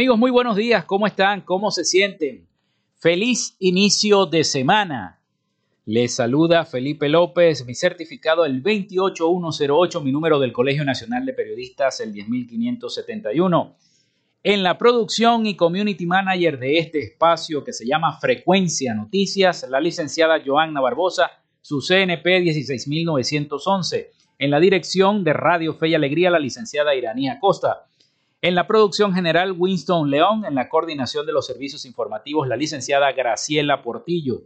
Amigos, muy buenos días. ¿Cómo están? ¿Cómo se sienten? Feliz inicio de semana. Les saluda Felipe López, mi certificado el 28108, mi número del Colegio Nacional de Periodistas el 10571. En la producción y community manager de este espacio que se llama Frecuencia Noticias, la licenciada Joanna Barbosa, su CNP 16911. En la dirección de Radio Fe y Alegría, la licenciada Iranía Costa. En la producción general, Winston León. En la coordinación de los servicios informativos, la licenciada Graciela Portillo.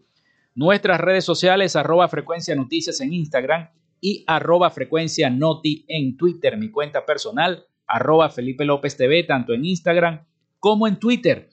Nuestras redes sociales, arroba frecuencia noticias en Instagram y arroba frecuencia noti en Twitter. Mi cuenta personal, arroba Felipe López TV, tanto en Instagram como en Twitter.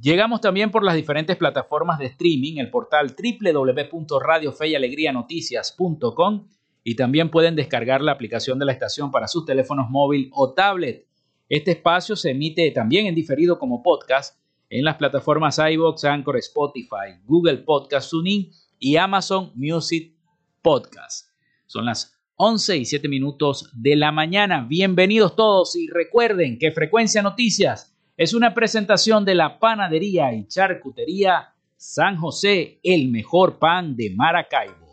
Llegamos también por las diferentes plataformas de streaming, el portal www.radiofeyalegrianoticias.com y también pueden descargar la aplicación de la estación para sus teléfonos móvil o tablet. Este espacio se emite también en diferido como podcast en las plataformas iBox, Anchor, Spotify, Google Podcast, Tuning y Amazon Music Podcast. Son las 11 y 7 minutos de la mañana. Bienvenidos todos y recuerden que Frecuencia Noticias es una presentación de la panadería y charcutería San José, el mejor pan de Maracaibo.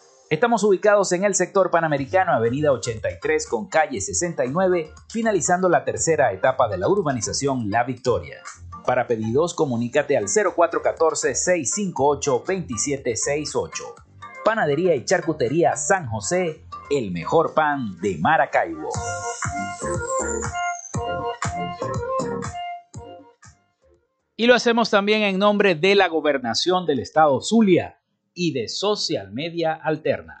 Estamos ubicados en el sector panamericano, avenida 83 con calle 69, finalizando la tercera etapa de la urbanización La Victoria. Para pedidos, comunícate al 0414-658-2768. Panadería y Charcutería San José, el mejor pan de Maracaibo. Y lo hacemos también en nombre de la Gobernación del Estado Zulia y de Social Media Alterna.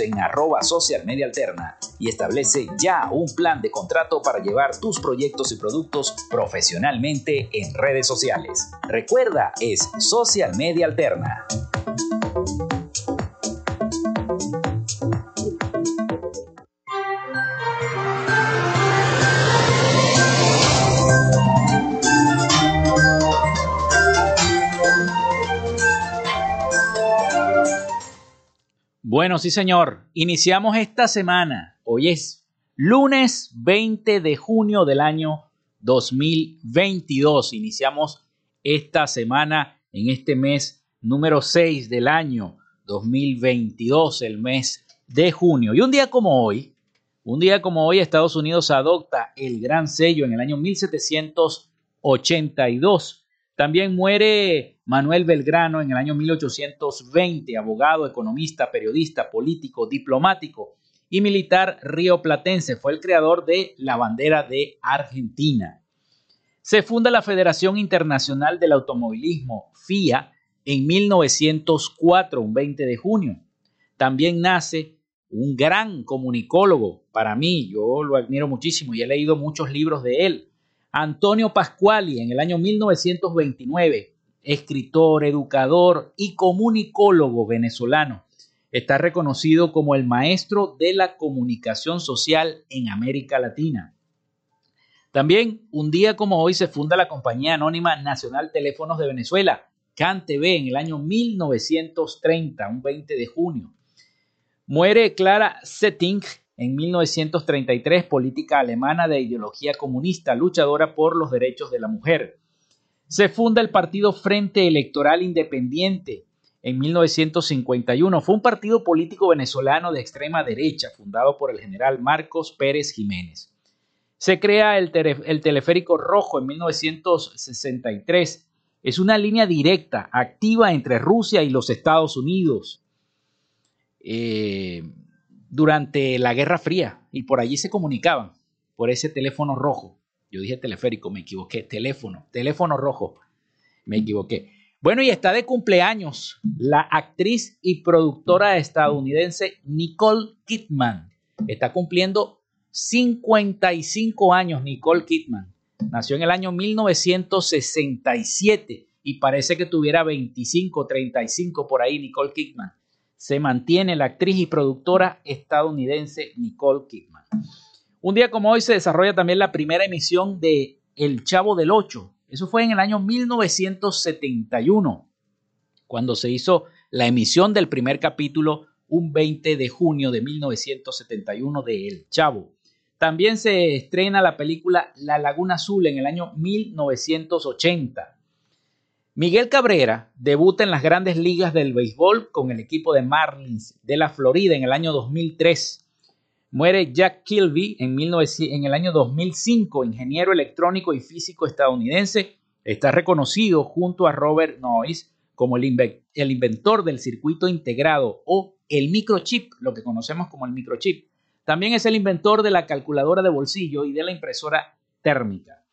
en arroba social media alterna y establece ya un plan de contrato para llevar tus proyectos y productos profesionalmente en redes sociales. Recuerda, es social media alterna. Bueno, sí señor, iniciamos esta semana. Hoy es lunes 20 de junio del año 2022. Iniciamos esta semana en este mes número 6 del año 2022, el mes de junio. Y un día como hoy, un día como hoy Estados Unidos adopta el gran sello en el año 1782 también muere Manuel Belgrano en el año 1820, abogado, economista, periodista, político, diplomático y militar rioplatense. Fue el creador de la bandera de Argentina. Se funda la Federación Internacional del Automovilismo, FIA, en 1904, un 20 de junio. También nace un gran comunicólogo para mí, yo lo admiro muchísimo y he leído muchos libros de él, Antonio Pascuali, en el año 1929, escritor, educador y comunicólogo venezolano. Está reconocido como el maestro de la comunicación social en América Latina. También, un día como hoy, se funda la compañía anónima Nacional Teléfonos de Venezuela, CanTV, en el año 1930, un 20 de junio. Muere Clara Setting en 1933, política alemana de ideología comunista, luchadora por los derechos de la mujer. Se funda el partido Frente Electoral Independiente en 1951. Fue un partido político venezolano de extrema derecha, fundado por el general Marcos Pérez Jiménez. Se crea el, teleférico rojo en 1963. Es una línea directa, activa entre Rusia y los Estados Unidos eh, durante la Guerra Fría y por allí se comunicaban por ese teléfono rojo. Yo dije teleférico, me equivoqué. Teléfono, teléfono rojo. Me equivoqué. Bueno, y está de cumpleaños la actriz y productora estadounidense Nicole Kidman. Está cumpliendo 55 años Nicole Kidman. Nació en el año 1967 y parece que tuviera 25, 35 por ahí Nicole Kidman. Se mantiene la actriz y productora estadounidense Nicole Kidman. Un día como hoy se desarrolla también la primera emisión de El Chavo del Ocho. Eso fue en el año 1971, cuando se hizo la emisión del primer capítulo un 20 de junio de 1971 de El Chavo. También se estrena la película La Laguna Azul en el año 1980. Miguel Cabrera debuta en las grandes ligas del béisbol con el equipo de Marlins de la Florida en el año 2003. Muere Jack Kilby en, el año 2005, ingeniero electrónico y físico estadounidense. Está reconocido junto a Robert Noyce como el, el inventor del circuito integrado o el microchip, lo que conocemos como el microchip también es el inventor de la calculadora de bolsillo y de la impresora térmica.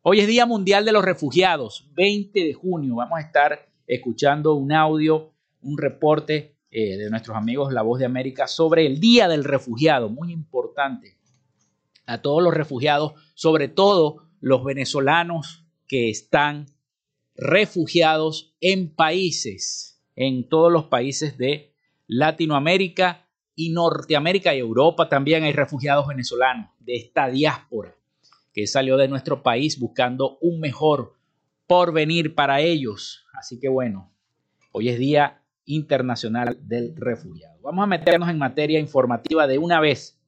Hoy es Día Mundial de los Refugiados, 20 de junio. Vamos a estar escuchando un audio, un reporte eh, de nuestros amigos La Voz de América sobre el Día del Refugiado, muy importante. A todos los refugiados, sobre todo los venezolanos que están refugiados en países, en todos los países de Latinoamérica y Norteamérica y Europa también hay refugiados venezolanos de esta diáspora que salió de nuestro país buscando un mejor porvenir para ellos. Así que bueno, hoy es Día Internacional del Refugiado. Vamos a meternos en materia informativa de una vez,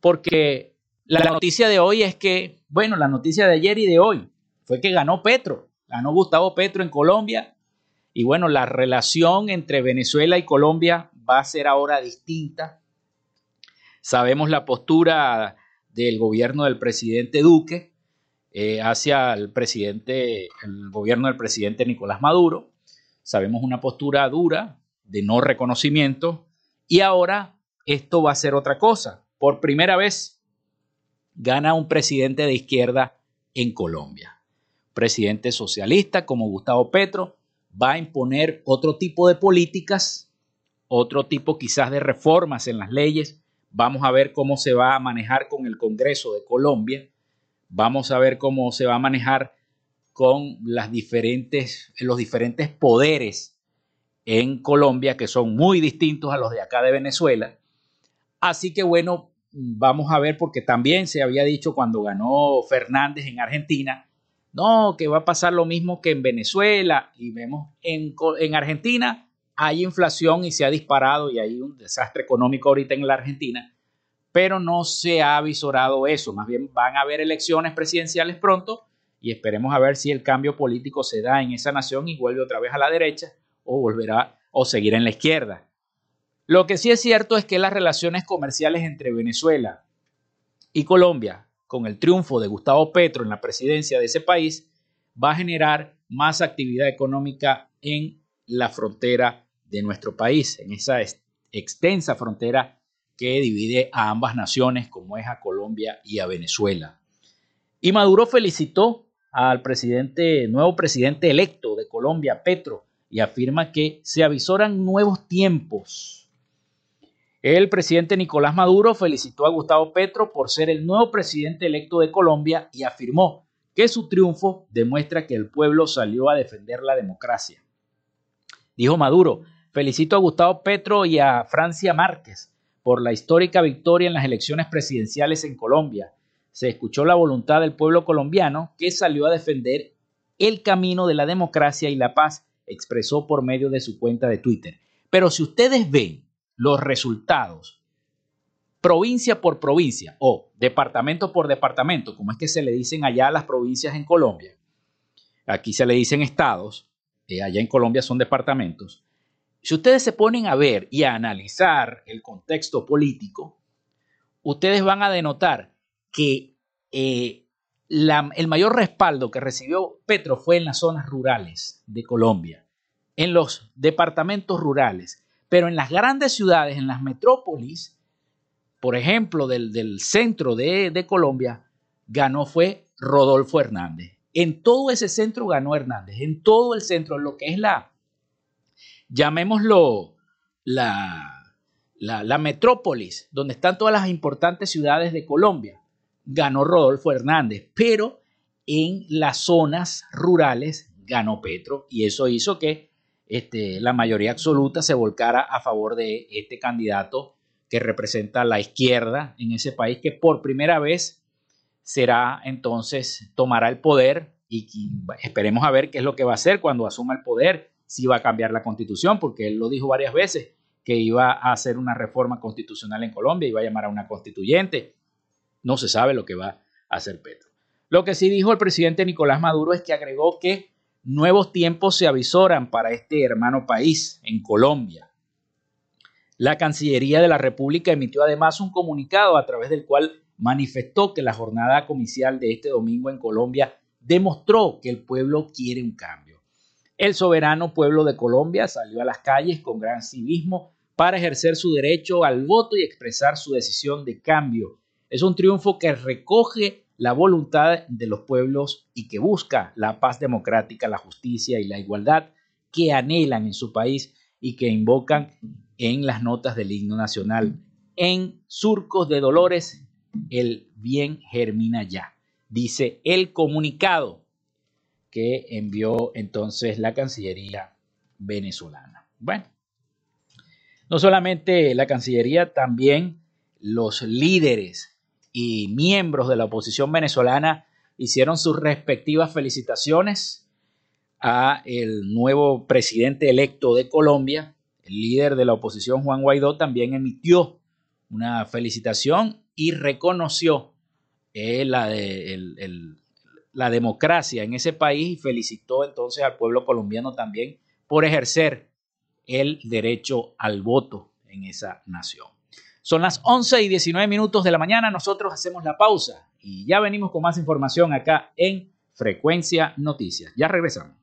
porque la noticia de hoy es que, bueno, la noticia de ayer y de hoy fue que ganó Petro, ganó Gustavo Petro en Colombia, y bueno, la relación entre Venezuela y Colombia va a ser ahora distinta. Sabemos la postura del gobierno del presidente Duque eh, hacia el presidente, el gobierno del presidente Nicolás Maduro. Sabemos una postura dura de no reconocimiento y ahora esto va a ser otra cosa. Por primera vez gana un presidente de izquierda en Colombia. Presidente socialista como Gustavo Petro va a imponer otro tipo de políticas otro tipo quizás de reformas en las leyes. Vamos a ver cómo se va a manejar con el Congreso de Colombia. Vamos a ver cómo se va a manejar con diferentes, los diferentes poderes en Colombia, que son muy distintos a los de acá de Venezuela. Así que bueno, vamos a ver, porque también se había dicho cuando ganó Fernández en Argentina, no, que va a pasar lo mismo que en Venezuela, y vemos en, en Argentina hay inflación y se ha disparado y hay un desastre económico ahorita en la Argentina, pero no se ha avisorado eso. Más bien van a haber elecciones presidenciales pronto y esperemos a ver si el cambio político se da en esa nación y vuelve otra vez a la derecha o volverá o seguir en la izquierda. Lo que sí es cierto es que las relaciones comerciales entre Venezuela y Colombia, con el triunfo de Gustavo Petro en la presidencia de ese país, va a generar más actividad económica en la frontera de nuestro país, en esa extensa frontera que divide a ambas naciones, como es a Colombia y a Venezuela. Y Maduro felicitó al presidente, nuevo presidente electo de Colombia, Petro, y afirma que se avisoran nuevos tiempos. El presidente Nicolás Maduro felicitó a Gustavo Petro por ser el nuevo presidente electo de Colombia y afirmó que su triunfo demuestra que el pueblo salió a defender la democracia. Dijo Maduro, felicito a Gustavo Petro y a Francia Márquez por la histórica victoria en las elecciones presidenciales en Colombia. Se escuchó la voluntad del pueblo colombiano que salió a defender el camino de la democracia y la paz, expresó por medio de su cuenta de Twitter. Pero si ustedes ven los resultados provincia por provincia o departamento por departamento, como es que se le dicen allá las provincias en Colombia, aquí se le dicen estados, eh, allá en Colombia son departamentos, si ustedes se ponen a ver y a analizar el contexto político, ustedes van a denotar que eh, el mayor respaldo que recibió Petro fue en las zonas rurales de Colombia, en los departamentos rurales, pero en las grandes ciudades, en las metrópolis, por ejemplo, del, centro de, Colombia, ganó fue Rodolfo Hernández. En todo ese centro ganó Hernández, en todo el centro, en lo que es la, llamémoslo, la, la, la metrópolis, donde están todas las importantes ciudades de Colombia, ganó Rodolfo Hernández, pero en las zonas rurales ganó Petro y eso hizo que este, la mayoría absoluta se volcara a favor de este candidato que representa la izquierda en ese país, que por primera vez será entonces, tomará el poder y esperemos a ver qué es lo que va a hacer cuando asuma el poder, si va a cambiar la constitución, porque él lo dijo varias veces, que iba a hacer una reforma constitucional en Colombia, iba a llamar a una constituyente. No se sabe lo que va a hacer Petro. Lo que sí dijo el presidente Nicolás Maduro es que agregó que nuevos tiempos se avisoran para este hermano país en Colombia. La Cancillería de la República emitió además un comunicado a través del cual manifestó que la jornada comicial de este domingo en Colombia demostró que el pueblo quiere un cambio. El soberano pueblo de Colombia salió a las calles con gran civismo para ejercer su derecho al voto y expresar su decisión de cambio. Es un triunfo que recoge la voluntad de los pueblos y que busca la paz democrática, la justicia y la igualdad que anhelan en su país y que invocan en las notas del himno nacional. En surcos de dolores, el bien germina ya, dice el comunicado que envió entonces la Cancillería venezolana. Bueno, no solamente la Cancillería, también los líderes y miembros de la oposición venezolana hicieron sus respectivas felicitaciones a el nuevo presidente electo de Colombia, el líder de la oposición, Juan Guaidó, también emitió una felicitación y reconoció eh, la, la democracia en ese país y felicitó entonces al pueblo colombiano también por ejercer el derecho al voto en esa nación. Son las 11 y 19 minutos de la mañana, nosotros hacemos la pausa y ya venimos con más información acá en Frecuencia Noticias. Ya regresamos.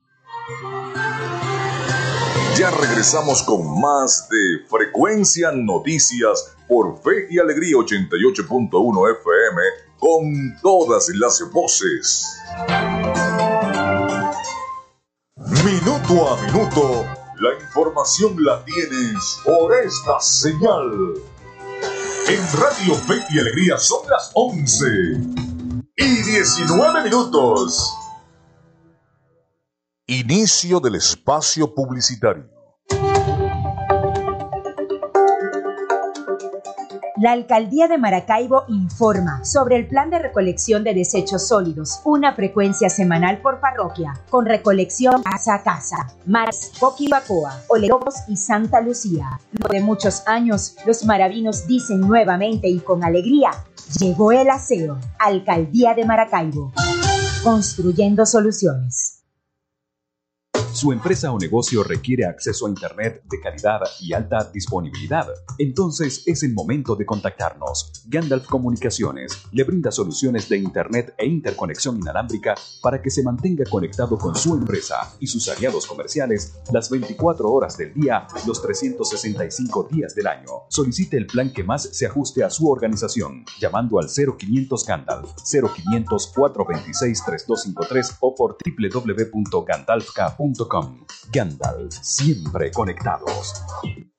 Ya regresamos con más de Frecuencia Noticias por Fe y Alegría 88.1 FM con todas las voces. Minuto a minuto, la información la tienes por esta señal. En Radio Fe y Alegría son las 11 y 19 minutos. Inicio del espacio publicitario. La Alcaldía de Maracaibo informa sobre el plan de recolección de desechos sólidos, una frecuencia semanal por parroquia, con recolección casa a casa. Mares, Coquibacoa, Olerobos y Santa Lucía. Luego de muchos años, los maravinos dicen nuevamente y con alegría, llegó el aseo. Alcaldía de Maracaibo. Construyendo soluciones. Su empresa o negocio requiere acceso a Internet de calidad y alta disponibilidad. Entonces es el momento de contactarnos. Gandalf Comunicaciones le brinda soluciones de Internet e interconexión inalámbrica para que se mantenga conectado con su empresa y sus aliados comerciales las 24 horas del día, los 365 días del año. Solicite el plan que más se ajuste a su organización llamando al 0500 Gandalf 0500 426 3253 o por www.gandalfk.com Gandalf, siempre conectados.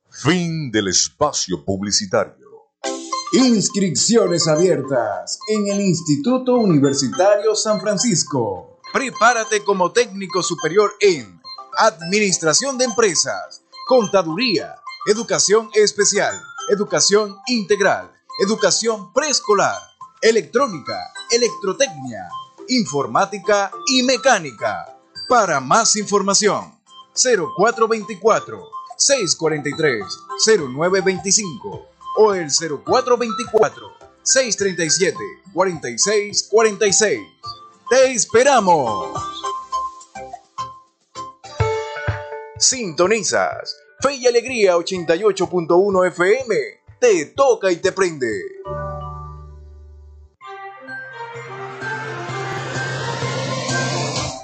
Fin del espacio publicitario. Inscripciones abiertas en el Instituto Universitario San Francisco. Prepárate como técnico superior en Administración de Empresas, Contaduría, Educación Especial, Educación Integral, Educación Preescolar, Electrónica, Electrotecnia, Informática y Mecánica. Para más información, 0424 643 0925 o el 0424 637 4646. ¡Te esperamos! Sintonizas Fe y Alegría 88.1 FM. Te toca y te prende.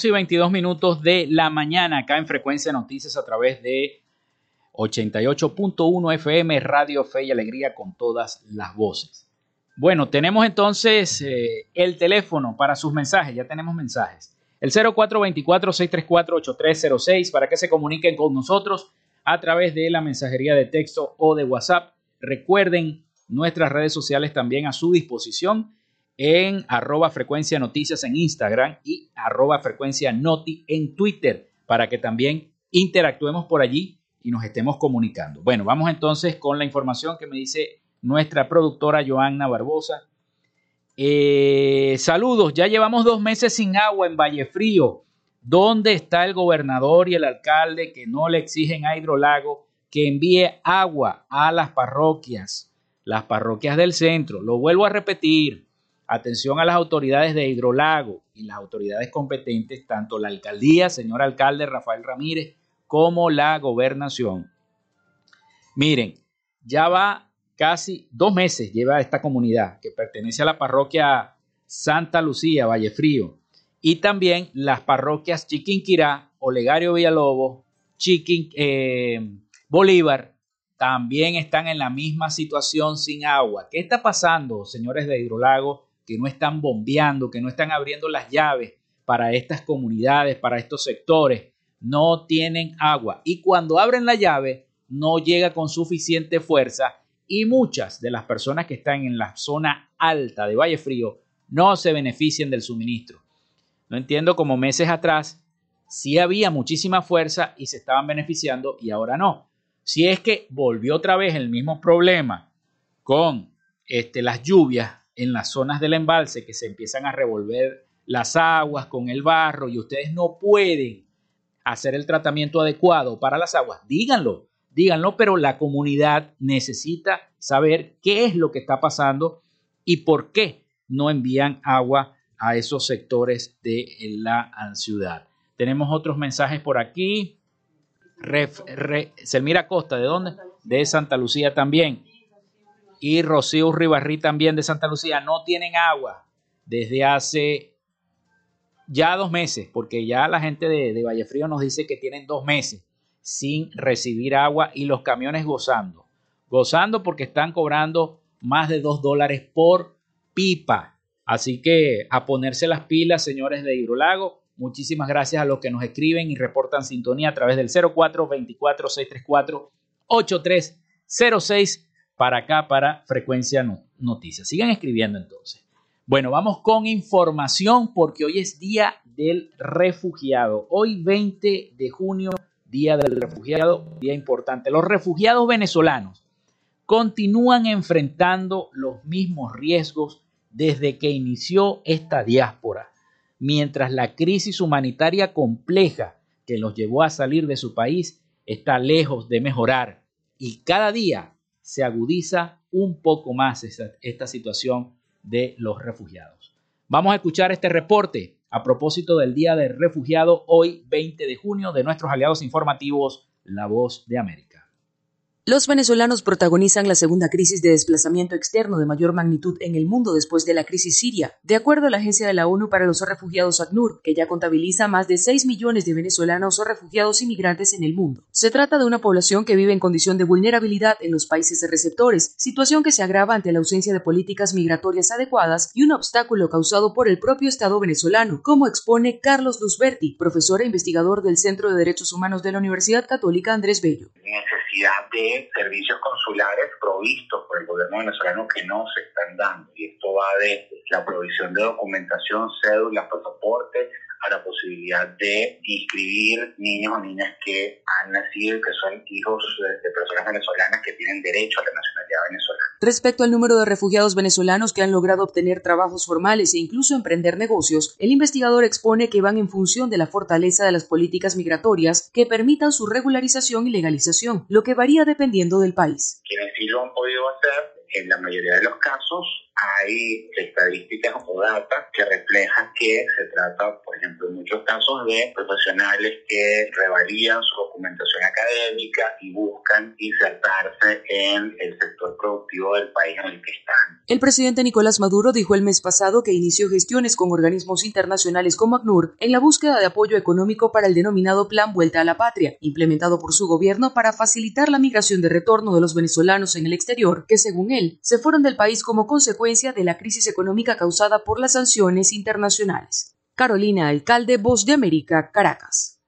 11 y 22 minutos de la mañana acá en Frecuencia Noticias a través de 88.1 FM Radio Fe y Alegría con todas las voces. Bueno, tenemos entonces eh, el teléfono para sus mensajes, ya tenemos mensajes. El 0424-634-8306 para que se comuniquen con nosotros a través de la mensajería de texto o de WhatsApp. Recuerden nuestras redes sociales también a su disposición en arroba frecuencia noticias en Instagram y arroba frecuencia noti en Twitter para que también interactuemos por allí y nos estemos comunicando. Bueno, vamos entonces con la información que me dice nuestra productora Joanna Barbosa. Eh, saludos, ya llevamos dos meses sin agua en Valle Frío. ¿Dónde está el gobernador y el alcalde que no le exigen a Hidrolago que envíe agua a las parroquias, las parroquias del centro? Lo vuelvo a repetir, Atención a las autoridades de Hidrolago y las autoridades competentes, tanto la alcaldía, señor alcalde Rafael Ramírez, como la gobernación. Miren, ya va casi dos meses, lleva esta comunidad que pertenece a la parroquia Santa Lucía, Vallefrío, y también las parroquias Chiquinquirá, Olegario Villalobos, Chiquin, eh, Bolívar, también están en la misma situación sin agua. ¿Qué está pasando, señores de Hidrolago? Que no están bombeando, que no están abriendo las llaves para estas comunidades, para estos sectores, no tienen agua. Y cuando abren la llave, no llega con suficiente fuerza y muchas de las personas que están en la zona alta de Valle Frío no se benefician del suministro. No entiendo cómo meses atrás sí había muchísima fuerza y se estaban beneficiando y ahora no. Si es que volvió otra vez el mismo problema con este, las lluvias, en las zonas del embalse que se empiezan a revolver las aguas con el barro y ustedes no pueden hacer el tratamiento adecuado para las aguas, díganlo, díganlo, pero la comunidad necesita saber qué es lo que está pasando y por qué no envían agua a esos sectores de la ciudad. Tenemos otros mensajes por aquí. Selmira Costa, ¿de dónde? De Santa Lucía también y Rocío Ribarrí también de Santa Lucía no tienen agua desde hace ya dos meses, porque ya la gente de, de Vallefrío nos dice que tienen dos meses sin recibir agua y los camiones gozando. Gozando porque están cobrando más de dos dólares por pipa. Así que a ponerse las pilas, señores de Hidrolago. Muchísimas gracias a los que nos escriben y reportan sintonía a través del 0424 634 8306 para acá, para Frecuencia Noticias. Sigan escribiendo entonces. Bueno, vamos con información porque hoy es Día del Refugiado. Hoy 20 de junio, Día del Refugiado, día importante. Los refugiados venezolanos continúan enfrentando los mismos riesgos desde que inició esta diáspora, mientras la crisis humanitaria compleja que los llevó a salir de su país está lejos de mejorar y cada día se agudiza un poco más esta, situación de los refugiados. Vamos a escuchar este reporte a propósito del Día del Refugiado hoy 20 de junio de nuestros aliados informativos La Voz de América. Los venezolanos protagonizan la segunda crisis de desplazamiento externo de mayor magnitud en el mundo después de la crisis siria, de acuerdo a la Agencia de la ONU para los Refugiados ACNUR, que ya contabiliza más de 6 millones de venezolanos o refugiados inmigrantes en el mundo. Se trata de una población que vive en condición de vulnerabilidad en los países receptores, situación que se agrava ante la ausencia de políticas migratorias adecuadas y un obstáculo causado por el propio Estado venezolano, como expone Carlos Luzberti, profesor e investigador del Centro de Derechos Humanos de la Universidad Católica Andrés Bello de servicios consulares provistos por el gobierno venezolano que no se están dando. Y esto va de la provisión de documentación, cédulas, pasaportes, a la posibilidad de inscribir niños o niñas que han nacido y que son hijos de personas venezolanas que tienen derecho a la nacionalidad venezolana. Respecto al número de refugiados venezolanos que han logrado obtener trabajos formales e incluso emprender negocios, el investigador expone que van en función de la fortaleza de las políticas migratorias que permitan su regularización y legalización, lo que varía dependiendo del país. Quienes sí lo han podido hacer, en la mayoría de los casos, hay estadísticas o data que reflejan que se trata, por ejemplo, en muchos casos de profesionales que revalían su documentación académica y buscan insertarse en el sector productivo del país en el que están. El presidente Nicolás Maduro dijo el mes pasado que inició gestiones con organismos internacionales como ACNUR en la búsqueda de apoyo económico para el denominado Plan Vuelta a la Patria, implementado por su gobierno para facilitar la migración de retorno de los venezolanos en el exterior, que según él se fueron del país como consecuencia de la crisis económica causada por las sanciones internacionales. Carolina Alcalde, Voz de América, Caracas.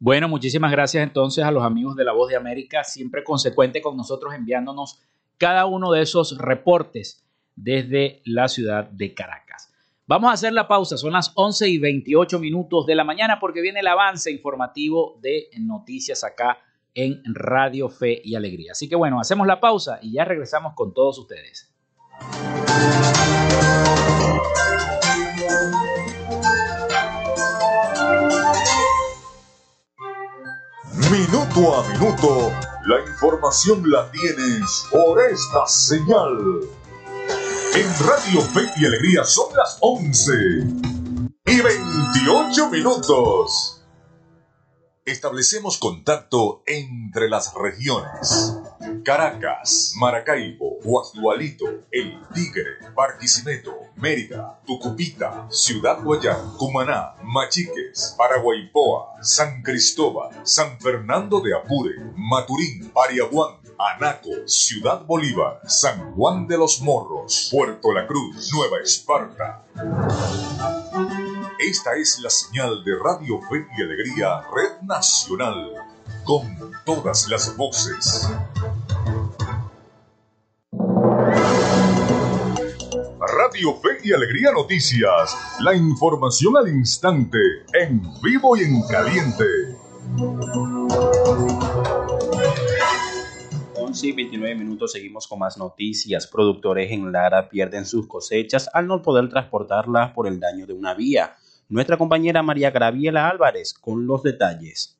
Bueno, muchísimas gracias entonces a los amigos de la Voz de América, siempre consecuente con nosotros enviándonos cada uno de esos reportes desde la ciudad de Caracas. Vamos a hacer la pausa, son las 11 y 28 minutos de la mañana porque viene el avance informativo de noticias acá en Radio Fe y Alegría. Así que bueno, hacemos la pausa y ya regresamos con todos ustedes. Minuto a minuto, la información la tienes por esta señal. En Radio Fe y Alegría son las 11 y 28 minutos. Establecemos contacto entre las regiones. Caracas, Maracaibo, Guasdualito, El Tigre, Barquisimeto, Mérida, Tucupita, Ciudad Guayán, Cumaná, Machiques, Paraguaypoa, San Cristóbal, San Fernando de Apure, Maturín, Pariaguán, Anaco, Ciudad Bolívar, San Juan de los Morros, Puerto La Cruz, Nueva Esparta. Esta es la señal de Radio Fe y Alegría, Red Nacional, con todas las voces. Radio Fe y Alegría Noticias, la información al instante, en vivo y en caliente. 11 y 29 minutos seguimos con más noticias. Productores en Lara pierden sus cosechas al no poder transportarlas por el daño de una vía. Nuestra compañera María Graviela Álvarez con los detalles.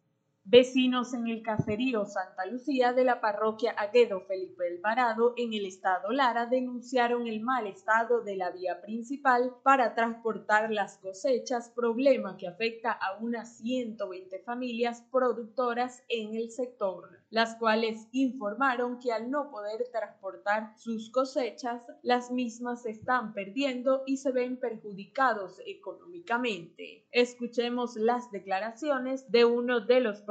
Vecinos en el caserío Santa Lucía de la parroquia Aguedo Felipe Alvarado en el estado Lara denunciaron el mal estado de la vía principal para transportar las cosechas, problema que afecta a unas 120 familias productoras en el sector, las cuales informaron que al no poder transportar sus cosechas, las mismas se están perdiendo y se ven perjudicados económicamente. Escuchemos las declaraciones de uno de los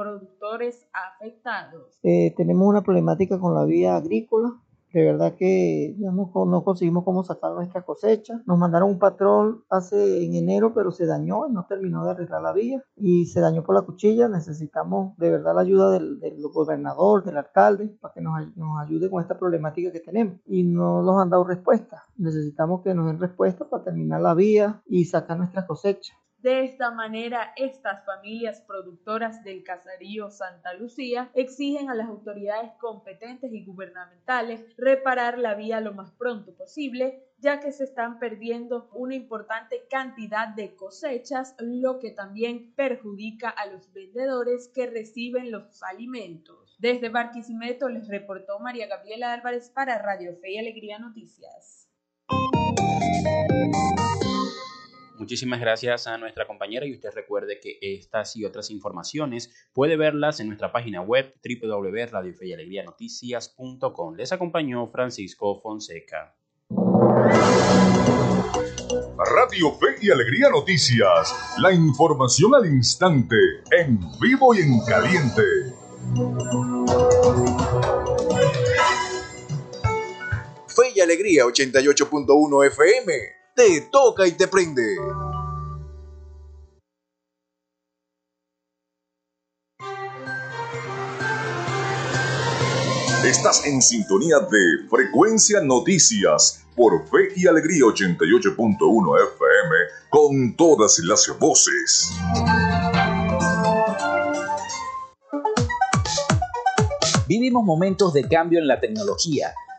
afectados. Eh, tenemos una problemática con la vía agrícola. De verdad que ya no, conseguimos cómo sacar nuestra cosecha. Nos mandaron un patrón hace en enero, pero se dañó y no terminó de arreglar la vía. Y se dañó por la cuchilla. Necesitamos de verdad la ayuda del, del gobernador, del alcalde, para que nos, nos, ayude con esta problemática que tenemos. Y no nos han dado respuesta. Necesitamos que nos den respuesta para terminar la vía y sacar nuestra cosecha. De esta manera, estas familias productoras del caserío Santa Lucía exigen a las autoridades competentes y gubernamentales reparar la vía lo más pronto posible, ya que se están perdiendo una importante cantidad de cosechas, lo que también perjudica a los vendedores que reciben los alimentos. Desde Barquisimeto les reportó María Gabriela Álvarez para Radio Fe y Alegría Noticias. Muchísimas gracias a nuestra compañera y usted recuerde que estas y otras informaciones puede verlas en nuestra página web www.radiofeyalegrianoticias.com. Les acompañó Francisco Fonseca. Radio Fe y Alegría Noticias, la información al instante, en vivo y en caliente. Fe y Alegría 88.1 FM te toca y te prende. Estás en sintonía de Frecuencia Noticias por Fe y Alegría 88.1 FM con todas las voces. Vivimos momentos de cambio en la tecnología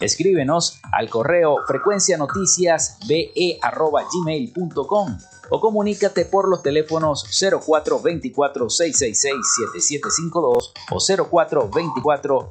Escríbenos al correo frecuencianoticiasbe.gmail.com o comunícate por los teléfonos 0424 666 7752 o 0424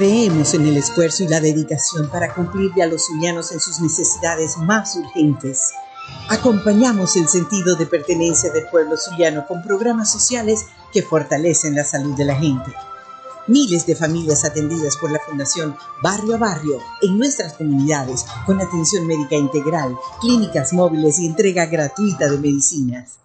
Creemos en el esfuerzo y la dedicación para cumplirle a los zulianos en sus necesidades más urgentes. Acompañamos el sentido de pertenencia del pueblo zuliano con programas sociales que fortalecen la salud de la gente. Miles de familias atendidas por la Fundación Barrio a Barrio en nuestras comunidades con atención médica integral, clínicas móviles y entrega gratuita de medicinas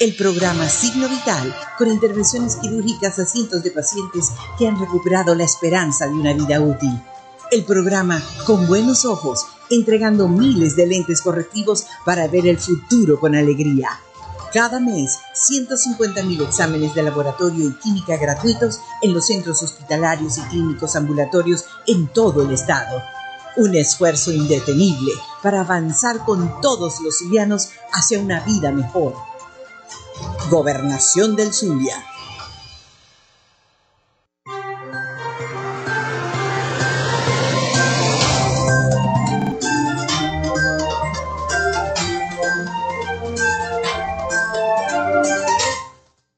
el programa Signo Vital, con intervenciones quirúrgicas a cientos de pacientes que han recuperado la esperanza de una vida útil. El programa Con Buenos Ojos, entregando miles de lentes correctivos para ver el futuro con alegría. Cada mes, 150.000 exámenes de laboratorio y química gratuitos en los centros hospitalarios y clínicos ambulatorios en todo el estado. Un esfuerzo indetenible para avanzar con todos los zulianos hacia una vida mejor. Gobernación del Zulia.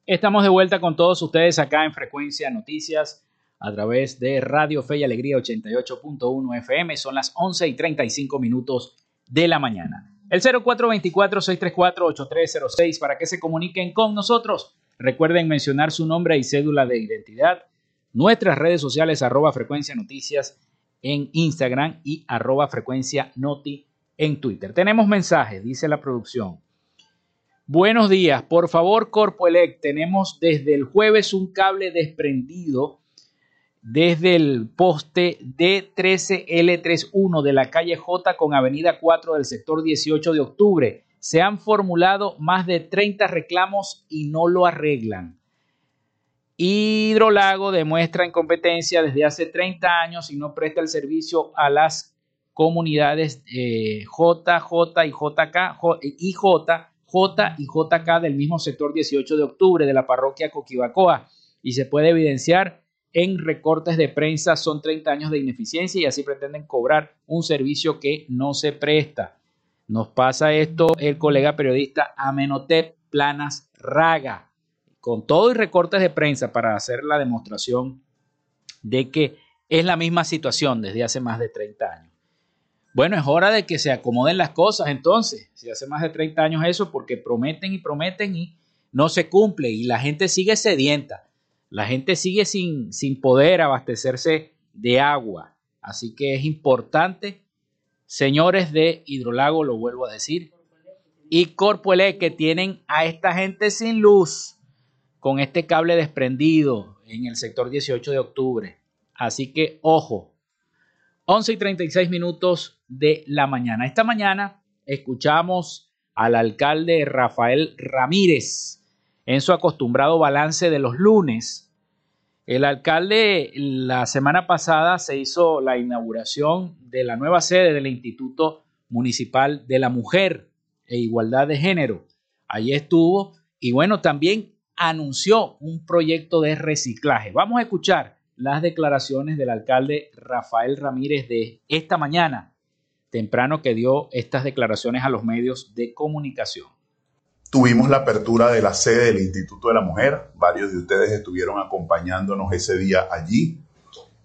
Estamos de vuelta con todos ustedes acá en Frecuencia Noticias a través de Radio Fe y Alegría 88.1 FM. Son las 11 y 35 minutos de la mañana. El 0424-634-8306 para que se comuniquen con nosotros. Recuerden mencionar su nombre y cédula de identidad. Nuestras redes sociales arroba frecuencia noticias en Instagram y arroba frecuencia noti en Twitter. Tenemos mensajes, dice la producción. Buenos días, por favor, Corpoelec, tenemos desde el jueves un cable desprendido desde el poste D13L31 de la calle J con Avenida 4 del sector 18 de octubre. Se han formulado más de 30 reclamos y no lo arreglan. Hidrolago demuestra incompetencia desde hace 30 años y no presta el servicio a las comunidades eh, J, J y JK, y J, J y JK del mismo sector 18 de octubre de la parroquia Coquibacoa y se puede evidenciar en recortes de prensa son 30 años de ineficiencia y así pretenden cobrar un servicio que no se presta. Nos pasa esto el colega periodista Amenotep Planas Raga, con todo y recortes de prensa para hacer la demostración de que es la misma situación desde hace más de 30 años. Bueno, es hora de que se acomoden las cosas entonces, si hace más de 30 años eso, porque prometen y prometen y no se cumple y la gente sigue sedienta. La gente sigue sin, sin poder abastecerse de agua. Así que es importante, señores de Hidrolago, lo vuelvo a decir, y Corpoelec que tienen a esta gente sin luz con este cable desprendido en el sector 18 de octubre. Así que ojo, 11 y 36 minutos de la mañana. Esta mañana escuchamos al alcalde Rafael Ramírez en su acostumbrado balance de los lunes. El alcalde la semana pasada se hizo la inauguración de la nueva sede del Instituto Municipal de la Mujer e Igualdad de Género. Allí estuvo y bueno, también anunció un proyecto de reciclaje. Vamos a escuchar las declaraciones del alcalde Rafael Ramírez de esta mañana, temprano que dio estas declaraciones a los medios de comunicación. Tuvimos la apertura de la sede del Instituto de la Mujer. Varios de ustedes estuvieron acompañándonos ese día allí.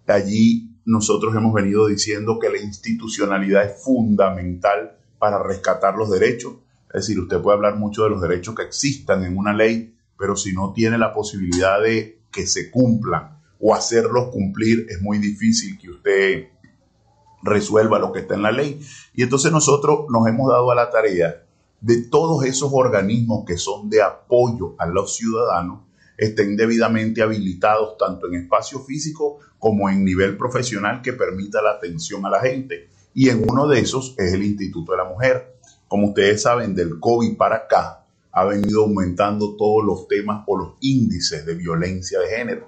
Allí nosotros hemos venido diciendo que la institucionalidad es fundamental para rescatar los derechos. Es decir, usted puede hablar mucho de los derechos que existan en una ley, pero si no tiene la posibilidad de que se cumplan o hacerlos cumplir, es muy difícil que usted resuelva lo que está en la ley. Y entonces nosotros nos hemos dado a la tarea de todos esos organismos que son de apoyo a los ciudadanos estén debidamente habilitados tanto en espacio físico como en nivel profesional que permita la atención a la gente. Y en uno de esos es el Instituto de la Mujer. Como ustedes saben, del COVID para acá ha venido aumentando todos los temas o los índices de violencia de género.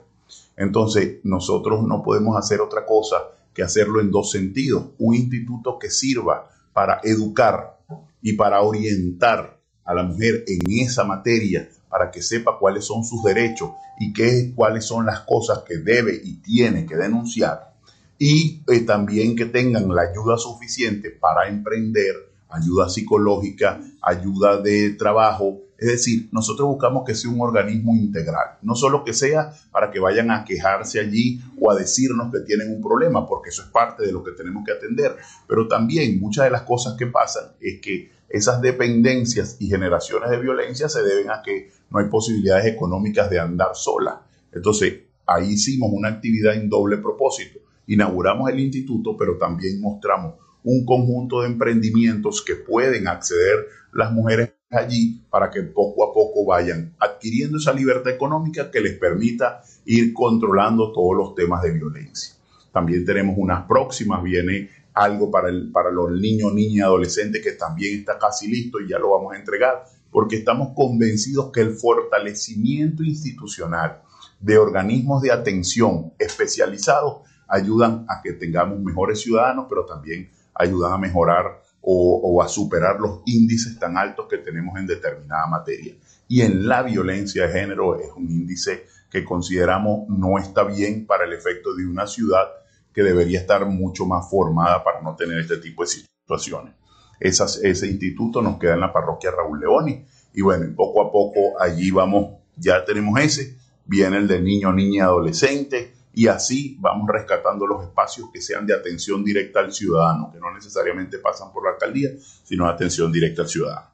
Entonces, nosotros no podemos hacer otra cosa que hacerlo en dos sentidos. Un instituto que sirva para educar y para orientar a la mujer en esa materia para que sepa cuáles son sus derechos y qué, cuáles son las cosas que debe y tiene que denunciar. Y eh, también que tengan la ayuda suficiente para emprender, ayuda psicológica, ayuda de trabajo, es decir, nosotros buscamos que sea un organismo integral, no solo que sea para que vayan a quejarse allí o a decirnos que tienen un problema, porque eso es parte de lo que tenemos que atender, pero también muchas de las cosas que pasan es que esas dependencias y generaciones de violencia se deben a que no hay posibilidades económicas de andar sola. Entonces, ahí hicimos una actividad en doble propósito. Inauguramos el instituto, pero también mostramos un conjunto de emprendimientos que pueden acceder las mujeres allí para que poco a poco vayan adquiriendo esa libertad económica que les permita ir controlando todos los temas de violencia. También tenemos unas próximas, viene algo para, el, para los niños, niñas adolescentes que también está casi listo y ya lo vamos a entregar, porque estamos convencidos que el fortalecimiento institucional de organismos de atención especializados ayudan a que tengamos mejores ciudadanos, pero también ayudan a mejorar o, a superar los índices tan altos que tenemos en determinada materia. Y en la violencia de género es un índice que consideramos no está bien para el efecto de una ciudad que debería estar mucho más formada para no tener este tipo de situaciones. ese instituto nos queda en la parroquia Raúl Leoni y bueno, poco a poco allí vamos, ya tenemos ese, viene el de niño, niña, adolescente, y así vamos rescatando los espacios que sean de atención directa al ciudadano, que no necesariamente pasan por la alcaldía, sino atención directa al ciudadano.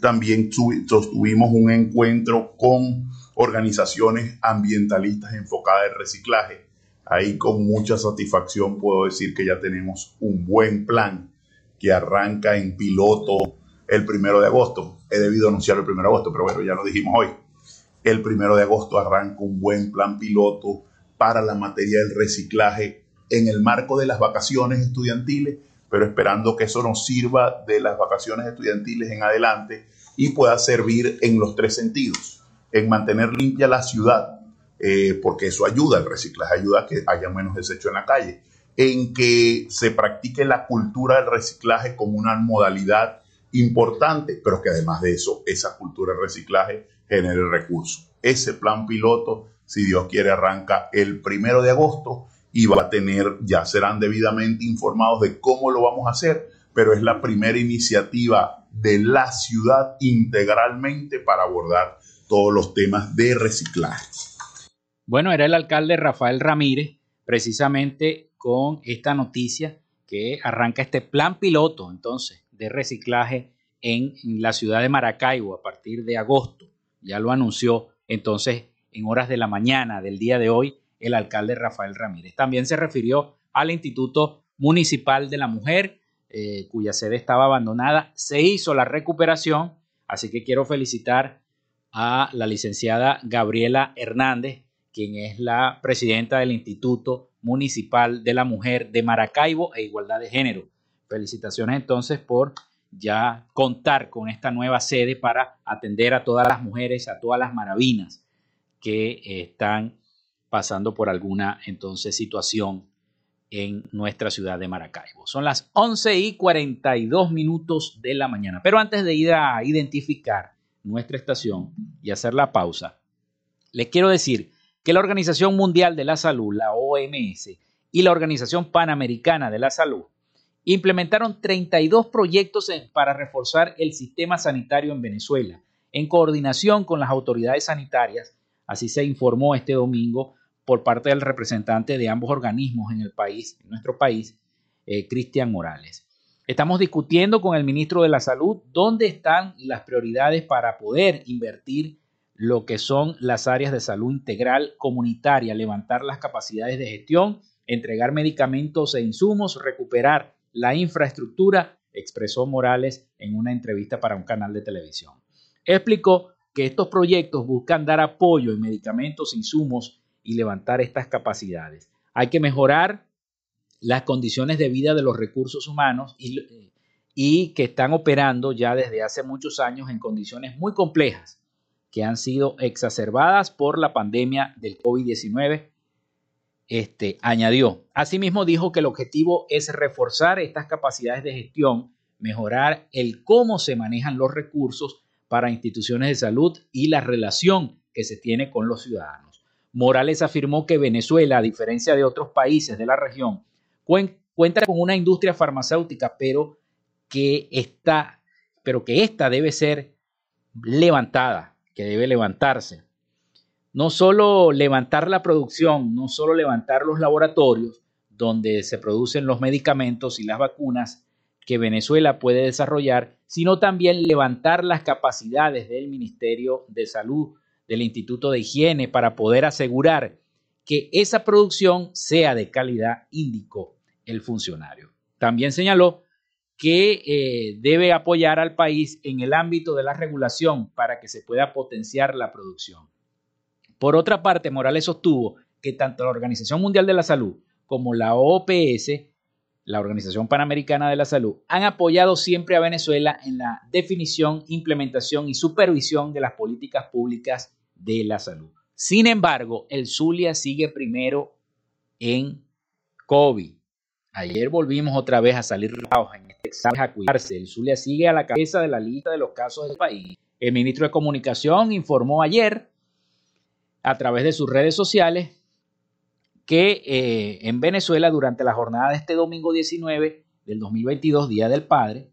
También sostuvimos un encuentro con organizaciones ambientalistas enfocadas en reciclaje. Ahí con mucha satisfacción puedo decir que ya tenemos un buen plan que arranca en piloto el primero de agosto. He debido anunciarlo el primero de agosto, pero bueno, ya lo dijimos hoy. El primero de agosto arranca un buen plan piloto para la materia del reciclaje en el marco de las vacaciones estudiantiles, pero esperando que eso nos sirva de las vacaciones estudiantiles en adelante y pueda servir en los tres sentidos, en mantener limpia la ciudad, eh, porque eso ayuda, el reciclaje ayuda a que haya menos desecho en la calle, en que se practique la cultura del reciclaje como una modalidad importante, pero que además de eso, esa cultura del reciclaje genere recursos. Ese plan piloto, si Dios quiere, arranca el primero de agosto y va a tener, ya serán debidamente informados de cómo lo vamos a hacer, pero es la primera iniciativa de la ciudad integralmente para abordar todos los temas de reciclaje. Bueno, era el alcalde Rafael Ramírez, precisamente con esta noticia que arranca este plan piloto, entonces, de reciclaje en la ciudad de Maracaibo a partir de agosto. Ya lo anunció entonces en horas de la mañana del día de hoy el alcalde Rafael Ramírez. También se refirió al Instituto Municipal de la Mujer, eh, cuya sede estaba abandonada. Se hizo la recuperación, así que quiero felicitar a la licenciada Gabriela Hernández, quien es la presidenta del Instituto Municipal de la Mujer de Maracaibo e Igualdad de Género. Felicitaciones entonces por ya contar con esta nueva sede para atender a todas las mujeres, a todas las maravinas que están pasando por alguna entonces situación en nuestra ciudad de Maracaibo. Son las 11 y 42 minutos de la mañana. Pero antes de ir a identificar nuestra estación y hacer la pausa, les quiero decir que la Organización Mundial de la Salud, la OMS, y la Organización Panamericana de la Salud implementaron 32 proyectos para reforzar el sistema sanitario en Venezuela, en coordinación con las autoridades sanitarias, así se informó este domingo por parte del representante de ambos organismos en el país, en nuestro país, eh, Cristian Morales. Estamos discutiendo con el ministro de la Salud dónde están las prioridades para poder invertir lo que son las áreas de salud integral comunitaria, levantar las capacidades de gestión, entregar medicamentos e insumos, recuperar la infraestructura, expresó Morales en una entrevista para un canal de televisión. Explicó que estos proyectos buscan dar apoyo en medicamentos, insumos y levantar estas capacidades. Hay que mejorar las condiciones de vida de los recursos humanos y, y, que están operando ya desde hace muchos años en condiciones muy complejas que han sido exacerbadas por la pandemia del COVID-19. Este, añadió. Asimismo dijo que el objetivo es reforzar estas capacidades de gestión, mejorar el cómo se manejan los recursos para instituciones de salud y la relación que se tiene con los ciudadanos. Morales afirmó que Venezuela, a diferencia de otros países de la región, cuenta con una industria farmacéutica, pero que está, pero que esta debe ser levantada, que debe levantarse. No solo levantar la producción, no solo levantar los laboratorios donde se producen los medicamentos y las vacunas que Venezuela puede desarrollar, sino también levantar las capacidades del Ministerio de Salud del Instituto de Higiene para poder asegurar que esa producción sea de calidad, indicó el funcionario. También señaló que eh, debe apoyar al país en el ámbito de la regulación para que se pueda potenciar la producción. Por otra parte, Morales sostuvo que tanto la Organización Mundial de la Salud como la OPS, la Organización Panamericana de la Salud, han apoyado siempre a Venezuela en la definición, implementación y supervisión de las políticas públicas de la salud. Sin embargo, el Zulia sigue primero en COVID. Ayer volvimos otra vez a salir en este examen a cuidarse. El Zulia sigue a la cabeza de la lista de los casos del país. El ministro de Comunicación informó ayer a través de sus redes sociales que eh, en Venezuela durante la jornada de este domingo 19 del 2022, Día del Padre,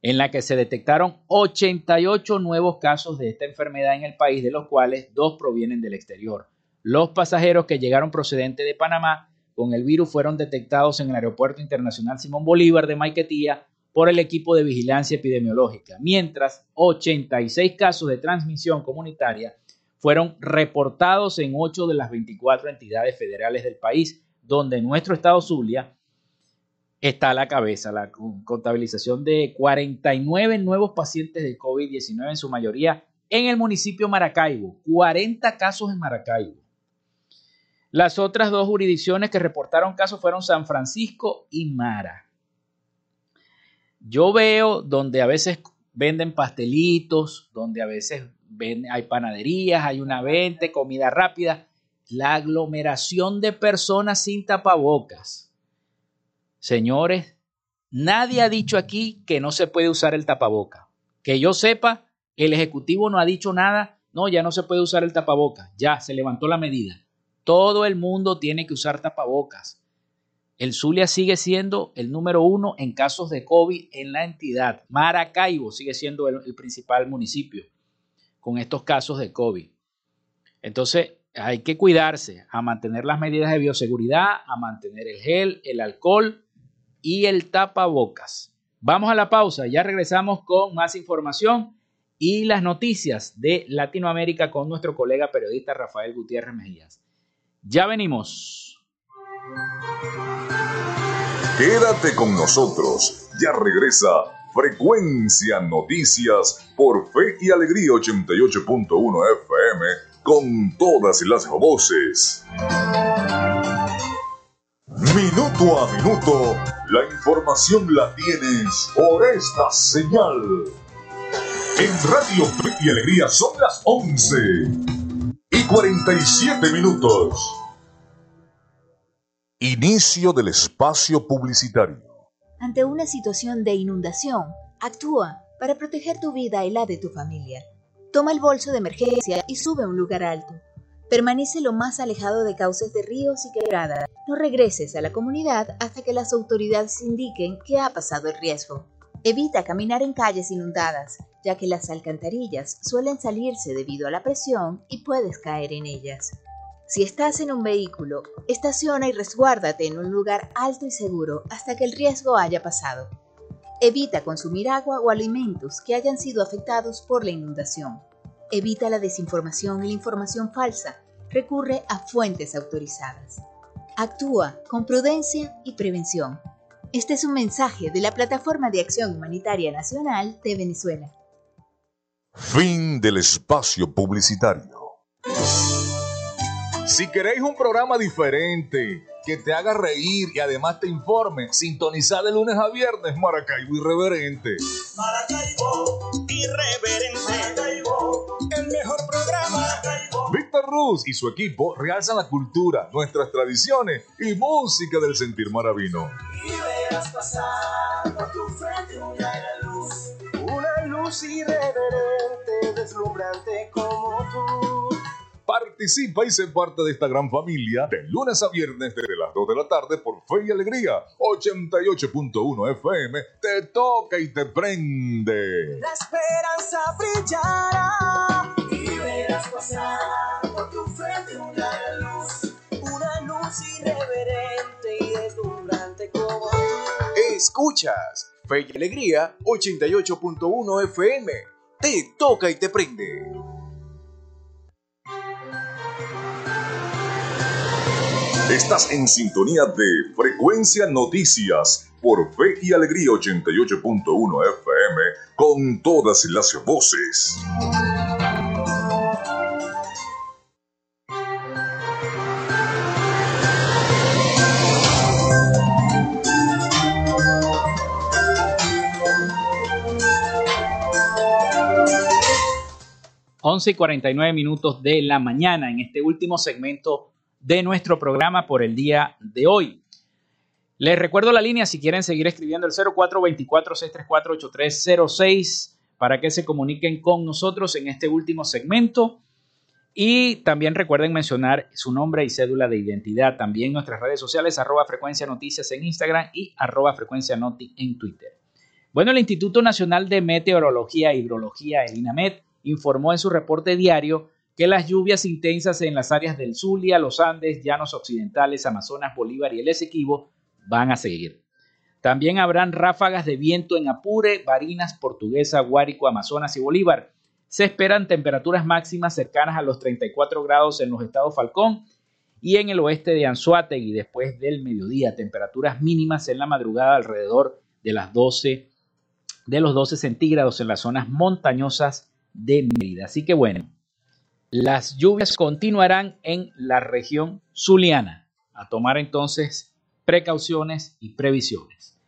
en la que se detectaron 88 nuevos casos de esta enfermedad en el país, de los cuales dos provienen del exterior. Los pasajeros que llegaron procedentes de Panamá con el virus fueron detectados en el Aeropuerto Internacional Simón Bolívar de Maiquetía por el equipo de vigilancia epidemiológica, mientras 86 casos de transmisión comunitaria fueron reportados en 8 de las 24 entidades federales del país, donde nuestro estado Zulia está a la cabeza. La contabilización de 49 nuevos pacientes de COVID-19, en su mayoría en el municipio Maracaibo. 40 casos en Maracaibo. Las otras dos jurisdicciones que reportaron casos fueron San Francisco y Mara. Yo veo donde a veces venden pastelitos, donde a veces hay panaderías, hay una venta, comida rápida, la aglomeración de personas sin tapabocas. Señores, nadie ha dicho aquí que no se puede usar el tapaboca. Que yo sepa, el Ejecutivo no ha dicho nada, no, ya no se puede usar el tapaboca, ya se levantó la medida. Todo el mundo tiene que usar tapabocas. El Zulia sigue siendo el número uno en casos de COVID en la entidad. Maracaibo sigue siendo el, principal municipio con estos casos de COVID. Entonces, hay que cuidarse, a mantener las medidas de bioseguridad, a mantener el gel, el alcohol y el tapabocas. Vamos a la pausa, ya regresamos con más información y las noticias de Latinoamérica con nuestro colega periodista Rafael Gutiérrez Mejías. Ya venimos. Quédate con nosotros. Ya regresa Frecuencia Noticias por Fe y Alegría 88.1 FM con todas las voces. Minuto a minuto, la información la tienes por esta señal. En Radio Fe y Alegría son las 11 y 47 minutos. Inicio del espacio publicitario. Ante una situación de inundación, actúa para proteger tu vida y la de tu familia. Toma el bolso de emergencia y sube a un lugar alto. Permanece lo más alejado de cauces de ríos y quebradas. No regreses a la comunidad hasta que las autoridades indiquen que ha pasado el riesgo. Evita caminar en calles inundadas, ya que las alcantarillas suelen salirse debido a la presión y puedes caer en ellas. Si estás en un vehículo, estaciona y resguárdate en un lugar alto y seguro hasta que el riesgo haya pasado. Evita consumir agua o alimentos que hayan sido afectados por la inundación. Evita la desinformación y la información falsa. Recurre a fuentes autorizadas. Actúa con prudencia y prevención. Este es un mensaje de la Plataforma de Acción Humanitaria Nacional de Venezuela. Fin del espacio publicitario. Si queréis un programa diferente, que te haga reír y además te informe, sintonizad de lunes a viernes Maracaibo Irreverente. Maracaibo Irreverente. Maracaibo, el mejor programa. Maracaibo. Víctor Ruz y su equipo realzan la cultura, nuestras tradiciones y música del sentir maravino. Y verás pasar por tu frente una luz. Una luz irreverente, deslumbrante como tú. Participa y sé parte de esta gran familia de lunes a viernes desde las 2 de la tarde por Fe y Alegría 88.1 FM. Te toca y te prende. La esperanza brillará y verás pasar por tu frente una luz, una luz irreverente y deslumbrante como tú. Escuchas Fe y Alegría 88.1 FM. Te toca y te prende. Estás en sintonía de Frecuencia Noticias por Fe y Alegría 88.1 FM con todas las voces. Once y 49 minutos de la mañana en este último segmento de nuestro programa por el día de hoy. Les recuerdo la línea si quieren seguir escribiendo el 0424-634-8306 para que se comuniquen con nosotros en este último segmento. Y también recuerden mencionar su nombre y cédula de identidad. También nuestras redes sociales, arroba frecuencia noticias en Instagram y arroba frecuencia noti en Twitter. Bueno, el Instituto Nacional de Meteorología e Hidrología, el INAMED, informó en su reporte diario que las lluvias intensas en las áreas del Zulia, los Andes, Llanos Occidentales, Amazonas, Bolívar y el Esequibo van a seguir. También habrán ráfagas de viento en Apure, Barinas, Portuguesa, Guárico, Amazonas y Bolívar. Se esperan temperaturas máximas cercanas a los 34 grados en los estados Falcón y en el oeste de Anzuategui después del mediodía. Temperaturas mínimas en la madrugada alrededor de las 12 de los 12 centígrados en las zonas montañosas de Mérida. Así que bueno, las lluvias continuarán en la región zuliana. A tomar entonces precauciones y previsiones.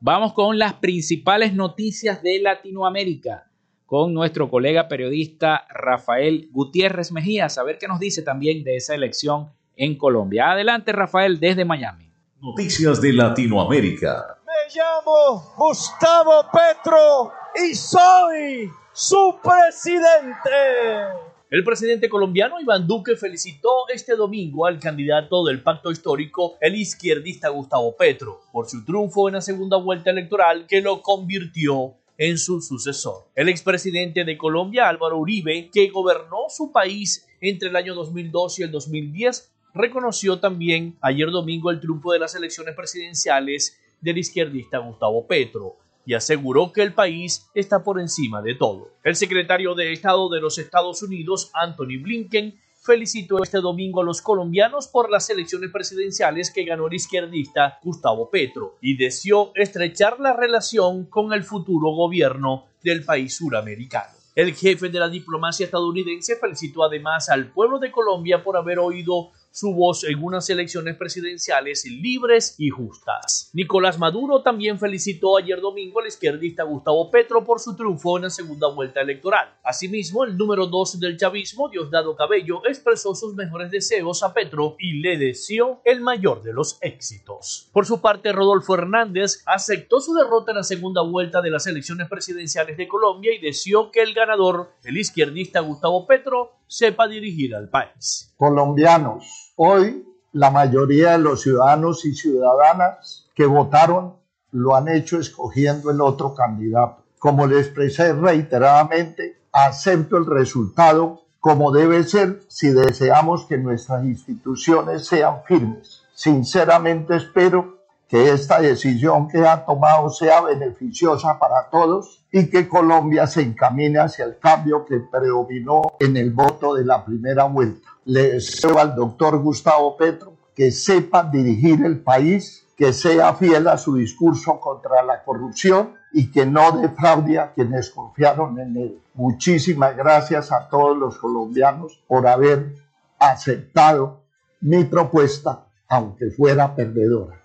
Vamos con las principales noticias de Latinoamérica con nuestro colega periodista Rafael Gutiérrez Mejías, a ver qué nos dice también de esa elección en Colombia. Adelante, Rafael, desde Miami. Noticias de Latinoamérica. Me llamo Gustavo Petro y soy su presidente. El presidente colombiano Iván Duque felicitó este domingo al candidato del pacto histórico, el izquierdista Gustavo Petro, por su triunfo en la segunda vuelta electoral que lo convirtió en su sucesor. El expresidente de Colombia, Álvaro Uribe, que gobernó su país entre el año 2002 y el 2010, reconoció también ayer domingo el triunfo de las elecciones presidenciales del izquierdista Gustavo Petro y aseguró que el país está por encima de todo. El secretario de Estado de los Estados Unidos, Anthony Blinken, felicitó este domingo a los colombianos por las elecciones presidenciales que ganó el izquierdista Gustavo Petro y deseó estrechar la relación con el futuro gobierno del país suramericano. El jefe de la diplomacia estadounidense felicitó además al pueblo de Colombia por haber oído su voz en unas elecciones presidenciales libres y justas. Nicolás Maduro también felicitó ayer domingo al izquierdista Gustavo Petro por su triunfo en la segunda vuelta electoral. Asimismo, el número 2 del chavismo, Diosdado Cabello, expresó sus mejores deseos a Petro y le deseó el mayor de los éxitos. Por su parte, Rodolfo Hernández aceptó su derrota en la segunda vuelta de las elecciones presidenciales de Colombia y deseó que el ganador, el izquierdista Gustavo Petro, sepa dirigir al país. Colombianos, hoy la mayoría de los ciudadanos y ciudadanas que votaron lo han hecho escogiendo el otro candidato. Como le expresé reiteradamente, acepto el resultado como debe ser si deseamos que nuestras instituciones sean firmes. Sinceramente espero que esta decisión que ha tomado sea beneficiosa para todos y que Colombia se encamine hacia el cambio que predominó en el voto de la primera vuelta. Le deseo al doctor Gustavo Petro que sepa dirigir el país, que sea fiel a su discurso contra la corrupción y que no defraude a quienes confiaron en él. Muchísimas gracias a todos los colombianos por haber aceptado mi propuesta, aunque fuera perdedora.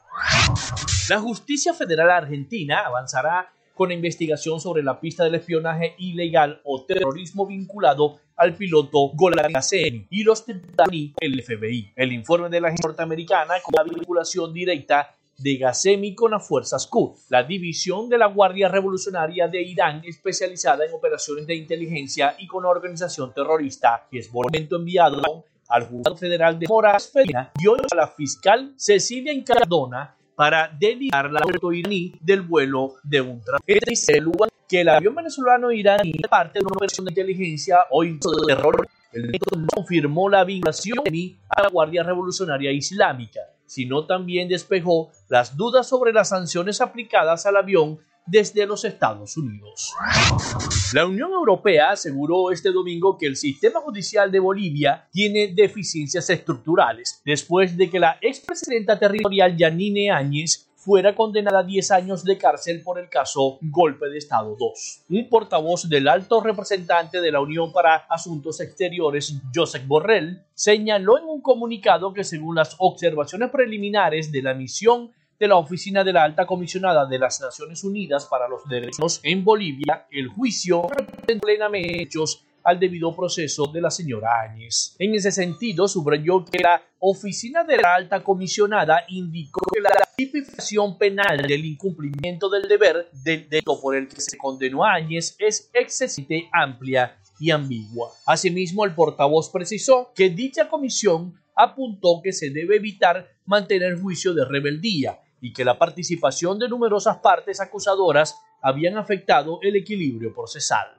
La justicia federal argentina avanzará con la investigación sobre la pista del espionaje ilegal o terrorismo vinculado al piloto Golani y los del FBI. El informe de la agencia norteamericana con la vinculación directa de Ghassemi con las fuerzas Quds, la división de la Guardia Revolucionaria de Irán especializada en operaciones de inteligencia y con organización terrorista, que es momento enviado al juzgado federal de Moras Fedina dio a la fiscal Cecilia Incardona para delinear la auto iraní del vuelo de un transporte que el avión venezolano iraní parte de una operación de inteligencia o de terror. El no confirmó la vinculación a la Guardia Revolucionaria Islámica, sino también despejó las dudas sobre las sanciones aplicadas al avión desde los Estados Unidos. La Unión Europea aseguró este domingo que el sistema judicial de Bolivia tiene deficiencias estructurales, después de que la expresidenta territorial Yanine Áñez fuera condenada a 10 años de cárcel por el caso Golpe de Estado 2. Un portavoz del alto representante de la Unión para Asuntos Exteriores, Josep Borrell, señaló en un comunicado que según las observaciones preliminares de la misión de la Oficina de la Alta Comisionada de las Naciones Unidas para los Derechos en Bolivia, el juicio plenamente hechos al debido proceso de la señora Áñez. En ese sentido, subrayó que la Oficina de la Alta Comisionada indicó que la tipificación penal del incumplimiento del deber del delito por el que se condenó a Áñez es excesivamente amplia y ambigua. Asimismo, el portavoz precisó que dicha comisión apuntó que se debe evitar mantener juicio de rebeldía y que la participación de numerosas partes acusadoras habían afectado el equilibrio procesal.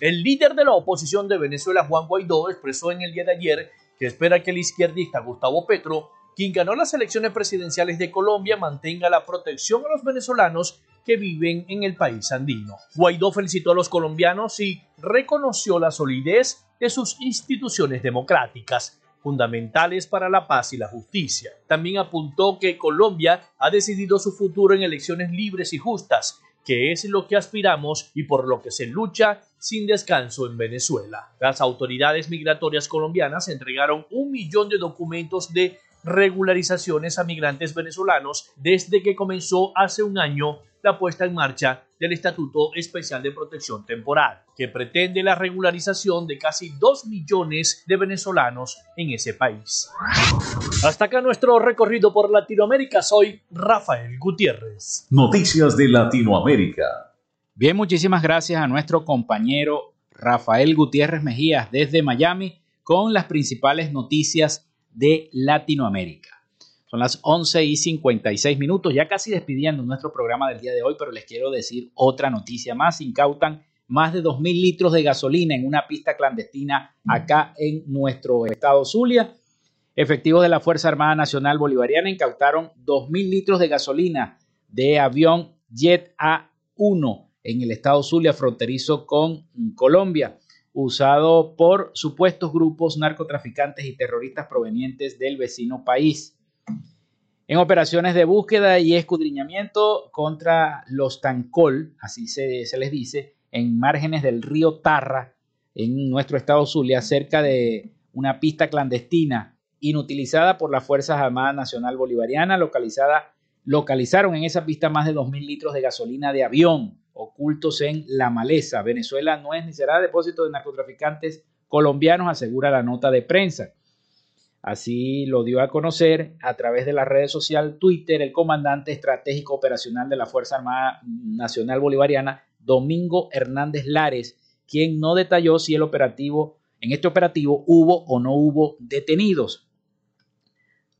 El líder de la oposición de Venezuela, Juan Guaidó, expresó en el día de ayer que espera que el izquierdista Gustavo Petro, quien ganó las elecciones presidenciales de Colombia, mantenga la protección a los venezolanos que viven en el país andino. Guaidó felicitó a los colombianos y reconoció la solidez de sus instituciones democráticas fundamentales para la paz y la justicia. También apuntó que Colombia ha decidido su futuro en elecciones libres y justas, que es lo que aspiramos y por lo que se lucha sin descanso en Venezuela. Las autoridades migratorias colombianas entregaron un millón de documentos de regularizaciones a migrantes venezolanos desde que comenzó hace un año la puesta en marcha del Estatuto Especial de Protección Temporal, que pretende la regularización de casi 2 millones de venezolanos en ese país. Hasta acá nuestro recorrido por Latinoamérica. Soy Rafael Gutiérrez. Noticias de Latinoamérica. Bien, muchísimas gracias a nuestro compañero Rafael Gutiérrez Mejías desde Miami con las principales noticias de Latinoamérica. Son las 11 y 56 minutos, ya casi despidiendo nuestro programa del día de hoy, pero les quiero decir otra noticia más. Incautan más de 2.000 litros de gasolina en una pista clandestina acá en nuestro estado Zulia. Efectivos de la Fuerza Armada Nacional Bolivariana incautaron 2.000 litros de gasolina de avión Jet A1 en el estado Zulia, fronterizo con Colombia, usado por supuestos grupos narcotraficantes y terroristas provenientes del vecino país en operaciones de búsqueda y escudriñamiento contra los Tancol, así se, les dice, en márgenes del río Tarra, en nuestro estado Zulia, cerca de una pista clandestina inutilizada por las Fuerzas Armadas Nacional Bolivariana, localizada, localizaron en esa pista más de 2.000 litros de gasolina de avión ocultos en la maleza. Venezuela no es ni será depósito de narcotraficantes colombianos, asegura la nota de prensa. Así lo dio a conocer a través de la red social Twitter el comandante estratégico operacional de la Fuerza Armada Nacional Bolivariana, Domingo Hernández Lares, quien no detalló si el operativo, en este operativo hubo o no hubo detenidos.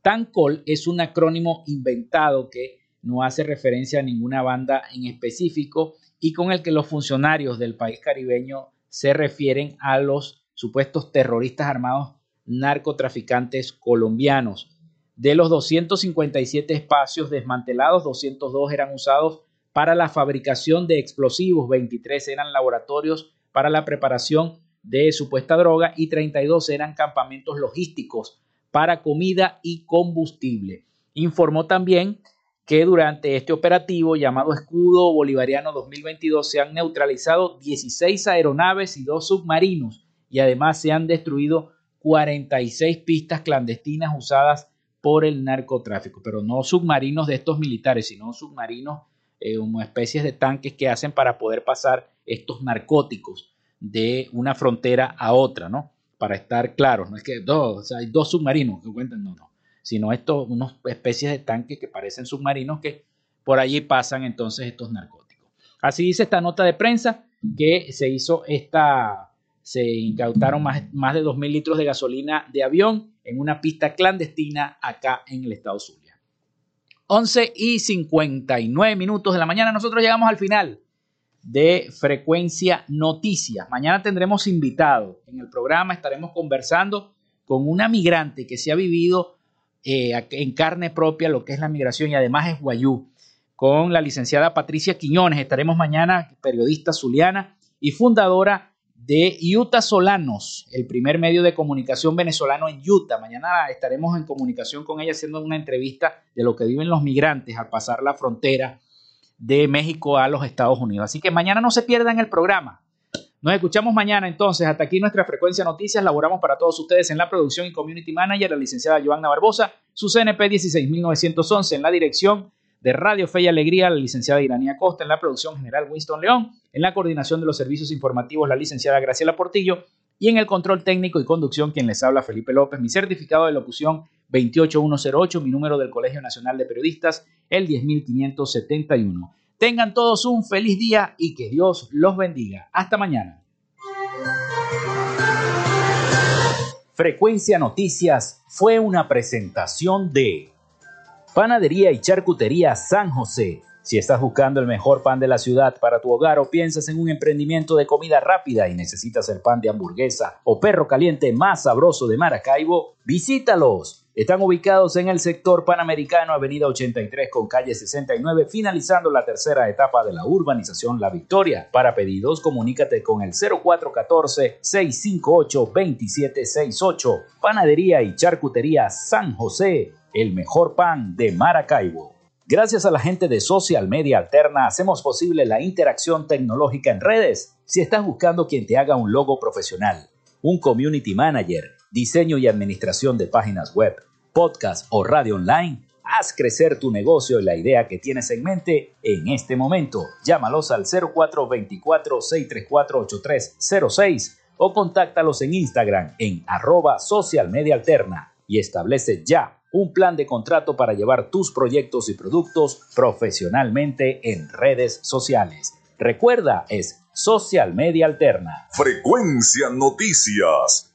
TANCOL es un acrónimo inventado que no hace referencia a ninguna banda en específico y con el que los funcionarios del país caribeño se refieren a los supuestos terroristas armados narcotraficantes colombianos. De los 257 espacios desmantelados, 202 eran usados para la fabricación de explosivos, 23 eran laboratorios para la preparación de supuesta droga y 32 eran campamentos logísticos para comida y combustible. Informó también que durante este operativo llamado Escudo Bolivariano 2022 se han neutralizado 16 aeronaves y dos submarinos y además se han destruido 46 pistas clandestinas usadas por el narcotráfico, pero no submarinos de estos militares, sino submarinos eh, como especies de tanques que hacen para poder pasar estos narcóticos de una frontera a otra, ¿no? Para estar claros, no es que dos, hay dos submarinos que cuentan, no, no, sino estos, unas especies de tanques que parecen submarinos que por allí pasan entonces estos narcóticos. Así dice esta nota de prensa que se hizo esta se incautaron más, más de 2.000 litros de gasolina de avión en una pista clandestina acá en el estado Zulia. 11 y 59 minutos de la mañana, nosotros llegamos al final de Frecuencia Noticias. Mañana tendremos invitado en el programa, estaremos conversando con una migrante que se ha vivido eh, en carne propia lo que es la migración y además es guayú, con la licenciada Patricia Quiñones. Estaremos mañana, periodista zuliana y fundadora de Utah Solanos, el primer medio de comunicación venezolano en Utah. Mañana estaremos en comunicación con ella haciendo una entrevista de lo que viven los migrantes al pasar la frontera de México a los Estados Unidos. Así que mañana no se pierdan el programa. Nos escuchamos mañana entonces. Hasta aquí nuestra frecuencia noticias. Laboramos para todos ustedes en la producción y community manager, la licenciada Joanna Barbosa, su CNP 16911 en la dirección de Radio Fe y Alegría, la licenciada Iranía Costa, en la producción general Winston León, en la coordinación de los servicios informativos, la licenciada Graciela Portillo, y en el control técnico y conducción, quien les habla Felipe López, mi certificado de locución 28108, mi número del Colegio Nacional de Periodistas, el 10571. Tengan todos un feliz día y que Dios los bendiga. Hasta mañana. Frecuencia Noticias fue una presentación de Panadería y Charcutería San José. Si estás buscando el mejor pan de la ciudad para tu hogar o piensas en un emprendimiento de comida rápida y necesitas el pan de hamburguesa o perro caliente más sabroso de Maracaibo, visítalos. Están ubicados en el sector panamericano, Avenida 83 con calle 69, finalizando la tercera etapa de la urbanización La Victoria. Para pedidos, comunícate con el 0414-658-2768. Panadería y Charcutería San José, el mejor pan de Maracaibo. Gracias a la gente de Social Media Alterna hacemos posible la interacción tecnológica en redes. Si estás buscando quien te haga un logo profesional, un community manager, diseño y administración de páginas web, podcast o radio online, haz crecer tu negocio y la idea que tienes en mente en este momento. Llámalos al 0424-634-8306 o contáctalos en Instagram en arroba social media alterna y establece ya un plan de contrato para llevar tus proyectos y productos profesionalmente en redes sociales. Recuerda, es Social Media Alterna. Frecuencia Noticias.